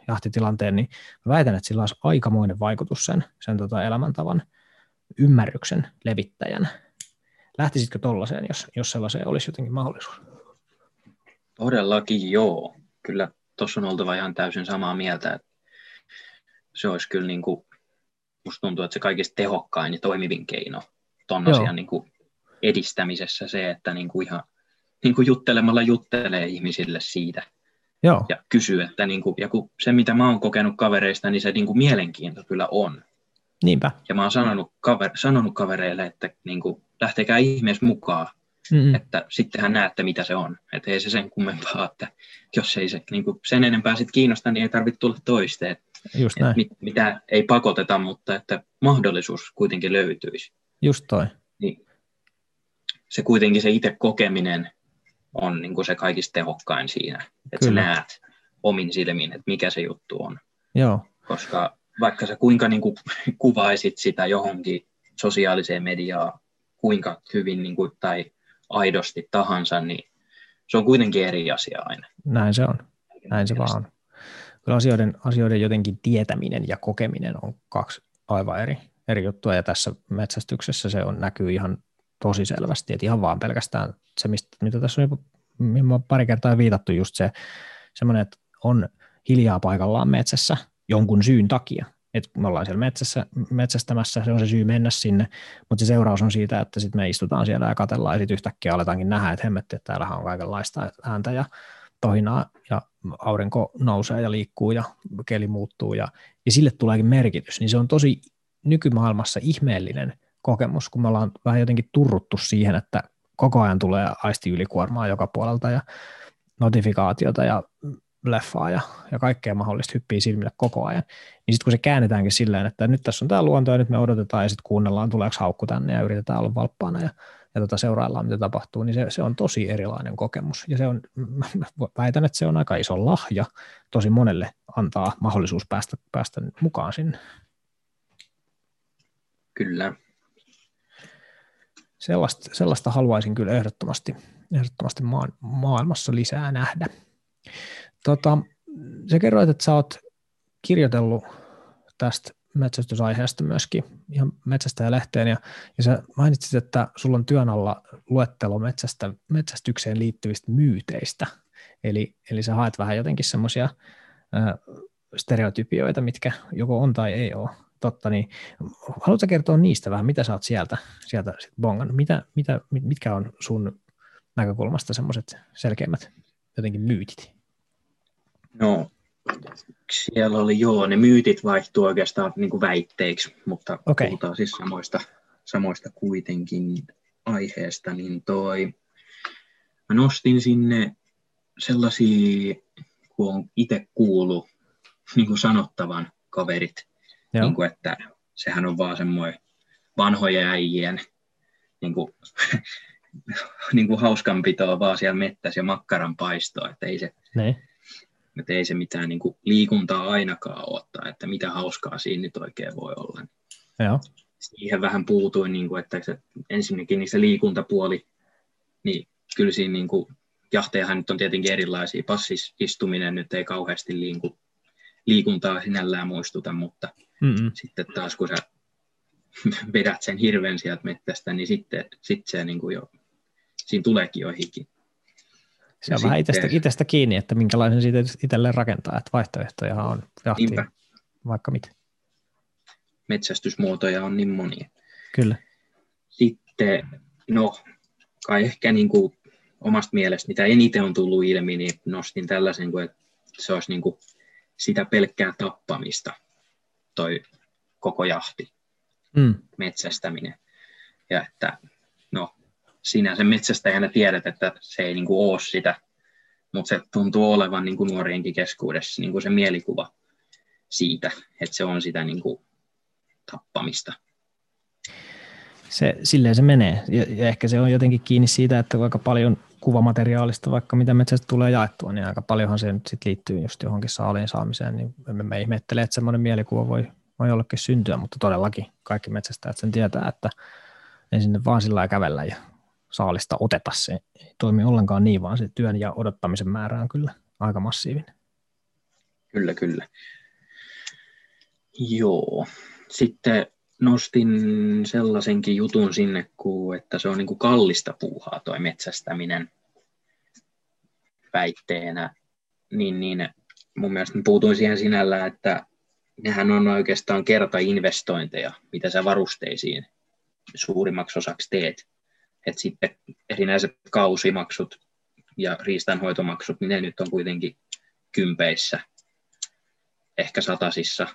jahtitilanteen, niin mä väitän, että sillä olisi aikamoinen vaikutus sen, sen tota elämäntavan ymmärryksen levittäjänä. Lähtisitkö tollaiseen, jos, jos sellaiseen olisi jotenkin mahdollisuus? Todellakin joo. Kyllä tuossa on oltava ihan täysin samaa mieltä, että se olisi kyllä niin kuin, musta tuntuu, että se kaikista tehokkain ja toimivin keino tuon asian niin kuin edistämisessä se, että niin kuin ihan niin kuin juttelemalla juttelee ihmisille siitä Joo. ja kysyy, että niin kuin, ja kun se mitä mä oon kokenut kavereista, niin se niin kuin mielenkiinto kyllä on. Niinpä. Ja mä oon sanonut, kaver, sanonut kavereille, että niin kuin, lähtekää ihmeessä mukaan, mm-hmm. että sittenhän näette, mitä se on. Että ei se sen kummempaa, että jos ei se niin kuin sen enempää sit kiinnosta, niin ei tarvitse tulla toisteen. Just näin. Mit, mitä ei pakoteta, mutta että mahdollisuus kuitenkin löytyisi. Just toi. Niin se kuitenkin se itse kokeminen on niin kuin se kaikista tehokkain siinä, että Kyllä. sä näet omin silmin, että mikä se juttu on. Joo. Koska vaikka sä kuinka niin kuin kuvaisit sitä johonkin sosiaaliseen mediaan, kuinka hyvin niin kuin, tai aidosti tahansa, niin se on kuitenkin eri asia aina. Näin se on. Näin se vaan on. Kyllä asioiden, asioiden jotenkin tietäminen ja kokeminen on kaksi aivan eri, eri juttua, ja tässä metsästyksessä se on, näkyy ihan tosi selvästi, että ihan vaan pelkästään se, mistä, mitä tässä on jopa, pari kertaa viitattu, just se semmoinen, että on hiljaa paikallaan metsässä jonkun syyn takia, että me ollaan siellä metsässä, metsästämässä, se on se syy mennä sinne, mutta se seuraus on siitä, että sitten me istutaan siellä ja katellaan ja sitten yhtäkkiä aletaankin nähdä, että hemmetti, että täällähän on kaikenlaista ääntä ja tohinaa ja aurinko nousee ja liikkuu ja keli muuttuu ja, ja sille tuleekin merkitys, niin se on tosi nykymaailmassa ihmeellinen kokemus, kun me ollaan vähän jotenkin turruttu siihen, että koko ajan tulee aisti ylikuormaa joka puolelta ja notifikaatiota ja leffaa ja, ja kaikkea mahdollista hyppii silmille koko ajan. Niin sitten kun se käännetäänkin silleen, että nyt tässä on tämä luonto ja nyt me odotetaan ja sitten kuunnellaan, tuleeko haukku tänne ja yritetään olla valppaana ja, ja tota seuraillaan, mitä tapahtuu, niin se, se on tosi erilainen kokemus. Ja se on, väitän, että se on aika iso lahja tosi monelle antaa mahdollisuus päästä, päästä mukaan sinne. Kyllä. Sellaista, sellaista haluaisin kyllä ehdottomasti, ehdottomasti maan, maailmassa lisää nähdä. Tota, sä kerroit, että sä oot kirjoitellut tästä metsästysaiheesta myöskin ihan metsästäjälehteen, ja, ja sä mainitsit, että sulla on työn alla luettelo metsästä, metsästykseen liittyvistä myyteistä. Eli, eli sä haet vähän jotenkin semmoisia stereotypioita, mitkä joko on tai ei ole totta, niin haluatko kertoa niistä vähän, mitä sä oot sieltä, sieltä sit bongan, mitä, mitä, mitkä on sun näkökulmasta semmoiset selkeimmät jotenkin myytit? No, siellä oli joo, ne myytit vaihtuu oikeastaan niin kuin väitteiksi, mutta okay. puhutaan siis samoista, samoista kuitenkin aiheesta, niin toi, mä nostin sinne sellaisia, kun on itse kuullut niin kuin sanottavan kaverit, niin kuin, että sehän on vaan semmoinen vanhojen äijien niin kuin, niin kuin hauskanpitoa vaan siellä mettässä ja makkaran paistoa, että ei se, ne. Että ei se mitään niin kuin liikuntaa ainakaan ottaa, että mitä hauskaa siinä nyt oikein voi olla. Joo. Siihen vähän puutuin, niin kuin, että se, ensinnäkin niin se liikuntapuoli, niin kyllä siinä niin kuin, jahtejahan nyt on tietenkin erilaisia. Passisistuminen nyt ei kauheasti liiku, liikuntaa sinällään muistuta, mutta Mm-mm. sitten taas kun sä vedät sen hirven sieltä mettästä, niin sitten, sitten se niin kuin jo, siinä tuleekin jo hiki. Se on vähän itsestä, itsestä kiinni, että minkälaisen siitä itselleen rakentaa, että vaihtoehtoja on jahtiin Niinpä. vaikka mitä. Metsästysmuotoja on niin monia. Kyllä. Sitten, no, kai ehkä niin kuin omasta mielestä, mitä eniten on tullut ilmi, niin nostin tällaisen, kuin, että se olisi niin kuin sitä pelkkää tappamista, toi koko jahti, mm. metsästäminen. Ja että sinä sen metsästäjänä tiedät, että se ei niin kuin ole sitä, mutta se tuntuu olevan niin kuin nuorienkin keskuudessa niin kuin se mielikuva siitä, että se on sitä niin kuin tappamista se, silleen se menee. Ja, ja ehkä se on jotenkin kiinni siitä, että aika paljon kuvamateriaalista, vaikka mitä metsästä tulee jaettua, niin aika paljonhan se sit liittyy just johonkin saaliin saamiseen, niin me, me ihmettele, että semmoinen mielikuva voi, voi jollekin syntyä, mutta todellakin kaikki metsästäjät sen tietää, että ei sinne vaan sillä kävellä ja saalista oteta. Se ei toimi ollenkaan niin, vaan se työn ja odottamisen määrä on kyllä aika massiivinen. Kyllä, kyllä. Joo. Sitten nostin sellaisenkin jutun sinne, että se on niin kuin kallista puuhaa tuo metsästäminen väitteenä, niin, niin mun mielestä puutuin siihen sinällä, että nehän on oikeastaan kertainvestointeja, mitä sä varusteisiin suurimmaksi osaksi teet. Et sitten erinäiset kausimaksut ja riistanhoitomaksut, niin ne nyt on kuitenkin kympeissä, ehkä satasissa,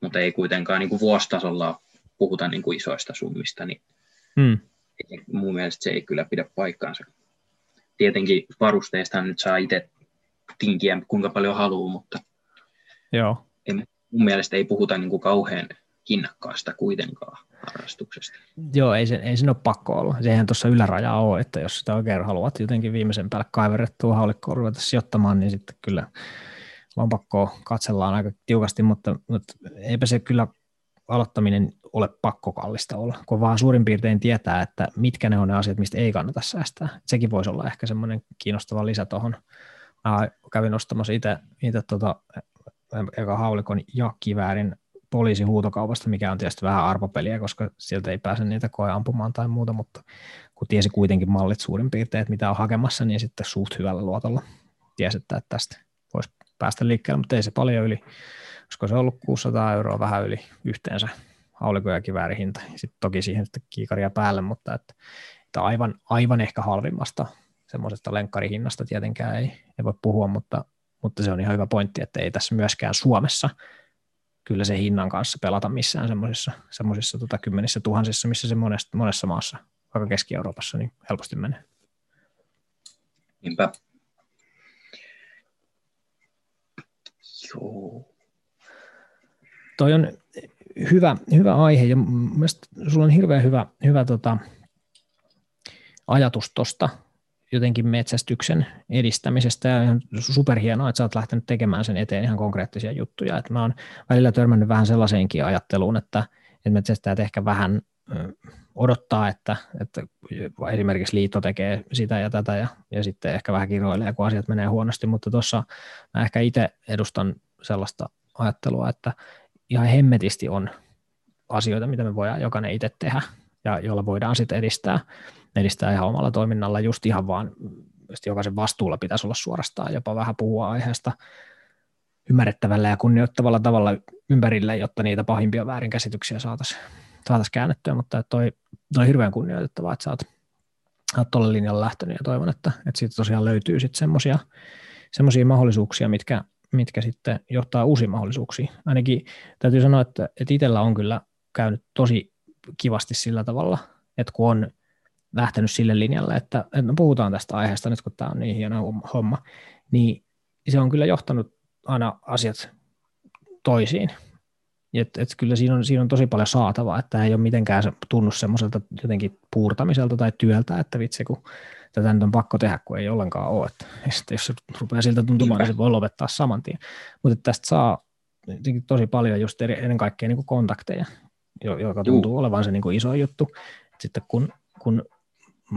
mutta ei kuitenkaan niin kuin vuositasolla puhuta niin kuin isoista summista, niin hmm. mun mielestä se ei kyllä pidä paikkaansa. Tietenkin varusteista nyt saa itse tinkiä kuinka paljon haluaa, mutta Joo. Ei, mun mielestä ei puhuta niin kuin kauhean hinnakkaasta kuitenkaan harrastuksesta. Joo, ei sen, ei sen ole pakko olla. Sehän tuossa yläraja ole, että jos sitä oikein haluat jotenkin viimeisen päälle kaiverrettua haulikkoon ruveta sijoittamaan, niin sitten kyllä pakko katsellaan aika tiukasti, mutta, mutta eipä se kyllä aloittaminen ole pakko kallista olla, kun vaan suurin piirtein tietää, että mitkä ne on ne asiat, mistä ei kannata säästää. Sekin voisi olla ehkä semmoinen kiinnostava lisä tuohon. kävin ostamassa itse tota, eka haulikon ja kiväärin poliisihuutokaupasta, mikä on tietysti vähän arvopeliä, koska sieltä ei pääse niitä koe ampumaan tai muuta, mutta kun tiesi kuitenkin mallit suurin piirtein, että mitä on hakemassa, niin sitten suht hyvällä luotolla tiesi, että tästä voisi päästä liikkeelle, mutta ei se paljon yli, koska se on ollut 600 euroa vähän yli yhteensä haulikon ja kiväärihinta. Sitten toki siihen sitten kiikaria päälle, mutta että, että aivan, aivan ehkä halvimmasta semmoisesta lenkkarihinnasta tietenkään ei, ei voi puhua, mutta, mutta se on ihan hyvä pointti, että ei tässä myöskään Suomessa kyllä se hinnan kanssa pelata missään semmoisissa, semmoisissa tota, kymmenissä tuhansissa, missä se monessa, monessa maassa, vaikka Keski-Euroopassa, niin helposti menee. Niinpä. Joo. Toi on hyvä, hyvä aihe ja mielestäni sulla on hirveän hyvä, hyvä tota, ajatus tuosta jotenkin metsästyksen edistämisestä. Ja superhienoa, että sä oot lähtenyt tekemään sen eteen ihan konkreettisia juttuja. Että mä oon välillä törmännyt vähän sellaiseenkin ajatteluun, että, että metsästäjät ehkä vähän odottaa, että, että esimerkiksi liitto tekee sitä ja tätä ja, ja sitten ehkä vähän kiroilee, kun asiat menee huonosti, mutta tuossa mä ehkä itse edustan sellaista ajattelua, että ihan hemmetisti on asioita, mitä me voidaan jokainen itse tehdä ja jolla voidaan sitten edistää, edistää ihan omalla toiminnalla just ihan vaan jokaisen vastuulla pitäisi olla suorastaan jopa vähän puhua aiheesta ymmärrettävällä ja kunnioittavalla tavalla ympärille, jotta niitä pahimpia väärinkäsityksiä saataisiin saatais käännettyä, mutta toi, toi hirveän kunnioitettavaa, että sä oot, oot tuolle linjalle lähtenyt ja toivon, että, että siitä tosiaan löytyy sitten semmoisia semmoisia mahdollisuuksia, mitkä, mitkä sitten johtaa uusiin mahdollisuuksiin. Ainakin täytyy sanoa, että, että itsellä on kyllä käynyt tosi kivasti sillä tavalla, että kun on lähtenyt sille linjalle, että, että me puhutaan tästä aiheesta nyt, kun tämä on niin hieno homma, niin se on kyllä johtanut aina asiat toisiin. Et, et kyllä siinä on, siinä on tosi paljon saatavaa, että ei ole mitenkään tunnu semmoiselta jotenkin puurtamiselta tai työltä, että vitsi kun tätä nyt on pakko tehdä, kun ei ollenkaan ole. Että, että jos se rupeaa siltä tuntumaan, niin se voi lopettaa saman tien. Mutta tästä saa tosi paljon just eri, ennen kaikkea niin kontakteja, joka tuntuu Juu. olevan se niin iso juttu. Sitten kun, kun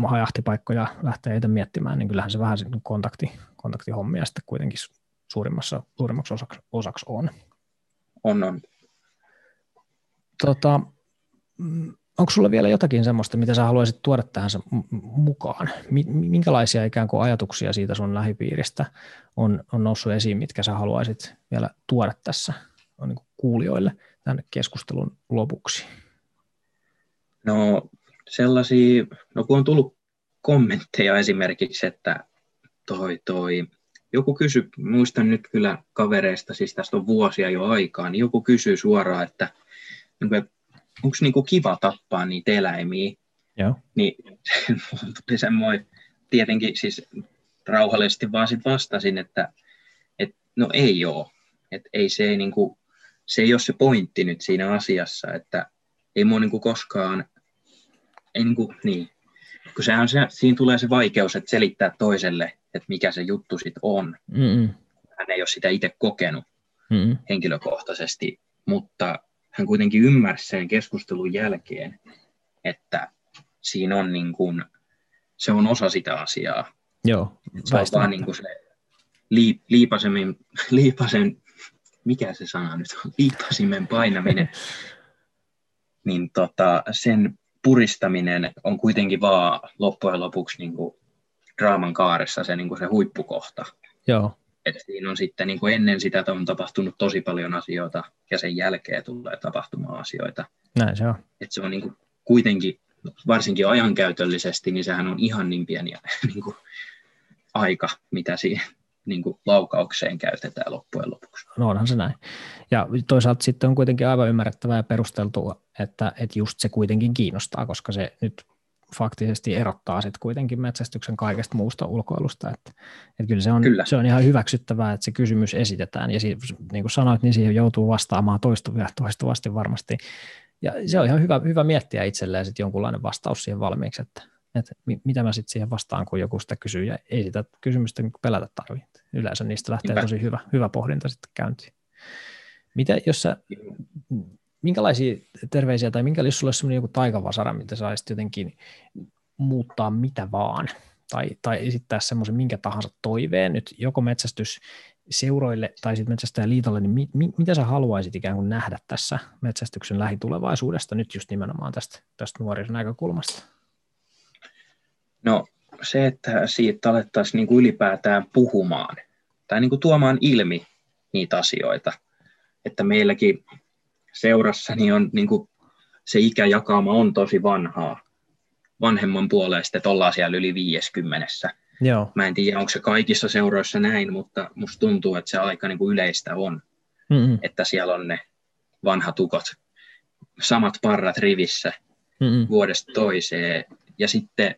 hajahtipaikkoja lähtee itse miettimään, niin kyllähän se vähän kontakti, kontaktihommia sitten kuitenkin suurimmassa, suurimmaksi osaksi, osaksi on. On, on. Tota, mm, onko sulla vielä jotakin semmoista, mitä sä haluaisit tuoda tähän mukaan? Minkälaisia ikään kuin ajatuksia siitä sun lähipiiristä on, on noussut esiin, mitkä sä haluaisit vielä tuoda tässä on niin kuulijoille tämän keskustelun lopuksi? No sellaisia, no kun on tullut kommentteja esimerkiksi, että toi, toi, joku kysy, muistan nyt kyllä kavereista, siis tästä on vuosia jo aikaa, niin joku kysyy suoraan, että, niin että onko niinku kiva tappaa niitä eläimiä. Joo. Niin tuli semmoinen, tietenkin siis rauhallisesti vaan sit vastasin, että et, no ei ole. Et ei se, ei niinku, se ei ole se pointti nyt siinä asiassa, että ei mua niinku koskaan, ei niinku, niin, kun sehän se, siinä tulee se vaikeus, että selittää toiselle, että mikä se juttu sitten on. Mm-mm. Hän ei ole sitä itse kokenut Mm-mm. henkilökohtaisesti, mutta hän kuitenkin ymmärsi sen keskustelun jälkeen, että siinä on niin kuin, se on osa sitä asiaa. Joo, se on vaan niin kuin se liip, liipasemin, liipasen, mikä se sana nyt on, liipasimen painaminen, niin tota, sen puristaminen on kuitenkin vaan loppujen lopuksi niin kuin draaman kaaressa se, niin kuin se huippukohta. Joo. Että siinä on sitten niin kuin ennen sitä on tapahtunut tosi paljon asioita ja sen jälkeen tulee tapahtumaan asioita. Näin se on. Että se on niin kuin kuitenkin, varsinkin ajankäytöllisesti, niin sehän on ihan niin pieni niin kuin aika, mitä siihen niin kuin laukaukseen käytetään loppujen lopuksi. No onhan se näin. Ja toisaalta sitten on kuitenkin aivan ymmärrettävää ja perusteltua, että, että just se kuitenkin kiinnostaa, koska se nyt faktisesti erottaa sitten kuitenkin metsästyksen kaikesta muusta ulkoilusta. Että, että kyllä, se on, kyllä se on ihan hyväksyttävää, että se kysymys esitetään ja si, niin kuin sanoit, niin siihen joutuu vastaamaan toistuvia, toistuvasti varmasti. Ja se on ihan hyvä, hyvä miettiä itselleen sitten jonkunlainen vastaus siihen valmiiksi, että, että mitä mä sitten siihen vastaan, kun joku sitä kysyy ja ei sitä kysymystä pelätä tarvitse. Yleensä niistä lähtee Niinpä. tosi hyvä, hyvä pohdinta sitten käyntiin. Mitä, jos sä minkälaisia terveisiä tai minkä jos sulla olisi joku taikavasara, mitä saisit jotenkin muuttaa mitä vaan, tai, tai esittää semmoisen minkä tahansa toiveen nyt joko metsästys seuroille tai sitten metsästäjäliitolle, niin mi, mi, mitä sä haluaisit ikään kuin nähdä tässä metsästyksen lähitulevaisuudesta nyt just nimenomaan tästä, tästä nuorison näkökulmasta? No se, että siitä alettaisiin niin kuin ylipäätään puhumaan tai niin kuin tuomaan ilmi niitä asioita, että meilläkin seurassa niin on niin kuin, se ikäjakauma on tosi vanhaa, vanhemman puolesta, että ollaan siellä yli 50. Joo. Mä en tiedä, onko se kaikissa seuroissa näin, mutta musta tuntuu, että se aika niin kuin yleistä on, Mm-mm. että siellä on ne vanhat ukot, samat parrat rivissä Mm-mm. vuodesta toiseen. Ja sitten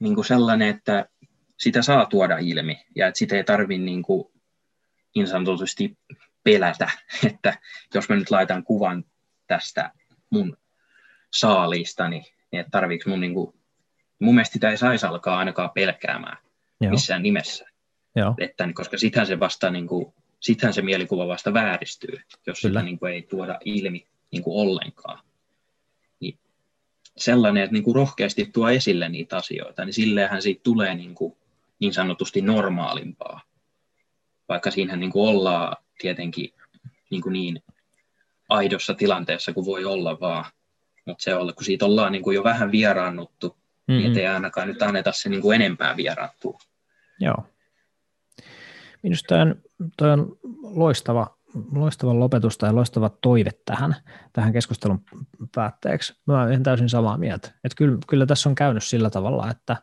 niin kuin sellainen, että sitä saa tuoda ilmi ja että sitä ei tarvitse niin, kuin, niin sanotusti pelätä, että jos mä nyt laitan kuvan tästä mun saaliistani, niin että tarviiko mun niin kuin, mun mielestä sitä ei saisi alkaa ainakaan pelkäämään Joo. missään nimessä. Joo. Että, koska sittenhän se vasta niin kuin, sittenhän se mielikuva vasta vääristyy, jos Kyllä. sitä niin kuin, ei tuoda ilmi niin kuin ollenkaan. Niin sellainen, että niin kuin rohkeasti tuo esille niitä asioita, niin silleenhän siitä tulee niin, kuin, niin sanotusti normaalimpaa. Vaikka siinähän niin kuin ollaan tietenkin niin, kuin niin aidossa tilanteessa kuin voi olla vaan. Mutta se on, kun siitä ollaan niin kuin jo vähän vieraannuttu, mm-hmm. niin ei ainakaan nyt anneta se niin kuin enempää vieraantua. Joo. Minusta toi on, toi on loistava, loistava lopetus tai loistava toive tähän, tähän keskustelun päätteeksi. Mä olen täysin samaa mieltä. Että kyllä, kyllä tässä on käynyt sillä tavalla, että,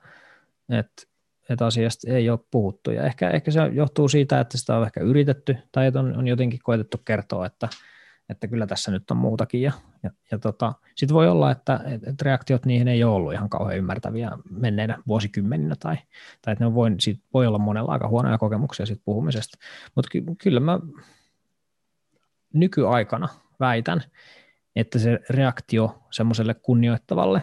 että, että asiasta ei ole puhuttu. Ja ehkä, ehkä se johtuu siitä, että sitä on ehkä yritetty tai että on, on jotenkin koetettu kertoa, että, että kyllä tässä nyt on muutakin. Ja, ja, ja tota, sitten voi olla, että, että reaktiot niihin ei ole ollut ihan kauhean ymmärtäviä menneinä vuosikymmeninä, tai, tai että ne voi, voi olla monella aika huonoja kokemuksia siitä puhumisesta. Mutta ky, kyllä mä nykyaikana väitän, että se reaktio semmoiselle kunnioittavalle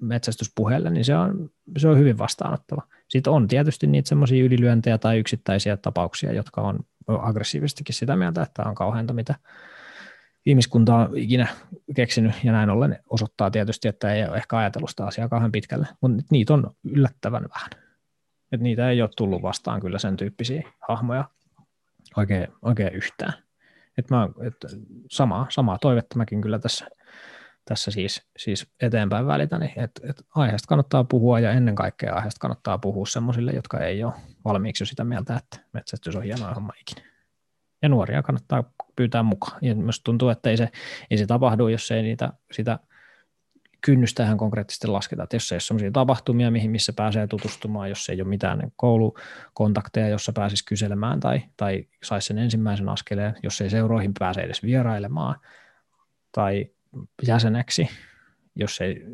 metsästyspuheelle, niin se on, se on hyvin vastaanottava. Sitten on tietysti niitä semmoisia ylilyöntejä tai yksittäisiä tapauksia, jotka on aggressiivisestikin sitä mieltä, että on kauheinta, mitä, ihmiskunta on ikinä keksinyt, ja näin ollen osoittaa tietysti, että ei ole ehkä ajatellut sitä asiaa kauhean pitkälle, mutta niitä on yllättävän vähän. Et niitä ei ole tullut vastaan kyllä sen tyyppisiä hahmoja oikein, oikein yhtään. Et mä, et samaa, samaa toivetta mäkin kyllä tässä, tässä siis, siis eteenpäin välitän, että et aiheesta kannattaa puhua ja ennen kaikkea aiheesta kannattaa puhua sellaisille, jotka ei ole valmiiksi jo sitä mieltä, että metsästys on hienoa homma ikinä. Ja nuoria kannattaa pyytää mukaan. Ja myös tuntuu, että ei se, ei se tapahdu, jos ei niitä, sitä kynnystä ihan konkreettisesti lasketa. Että jos ei ole sellaisia tapahtumia, mihin missä pääsee tutustumaan, jos ei ole mitään koulukontakteja, jossa pääsisi kyselemään tai, tai saisi sen ensimmäisen askeleen, jos ei seuroihin pääse edes vierailemaan tai jäseneksi, jos ei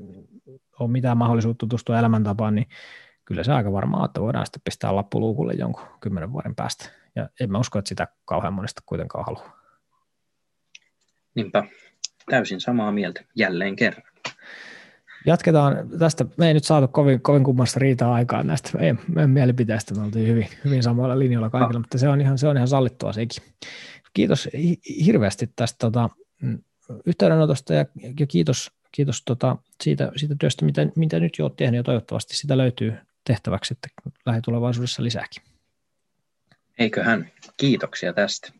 ole mitään mahdollisuutta tutustua elämäntapaan, niin kyllä se aika varmaa, että voidaan sitten pistää lappuluukulle jonkun kymmenen vuoden päästä. Ja en mä usko, että sitä kauhean monesta kuitenkaan haluaa. Niinpä, täysin samaa mieltä jälleen kerran. Jatketaan tästä. Me ei nyt saatu kovin, kovin kummasta riitaa aikaan näistä meidän, meidän mielipiteistä. Me oltiin hyvin, hyvin samoilla linjoilla kaikilla, ah. mutta se on, ihan, se on ihan sallittua sekin. Kiitos hirveästi tästä tota, yhteydenotosta ja, ja kiitos, kiitos tota, siitä, siitä työstä, mitä, mitä nyt jo olet tehnyt ja toivottavasti sitä löytyy tehtäväksi että lähitulevaisuudessa lisääkin. Eiköhän. Kiitoksia tästä.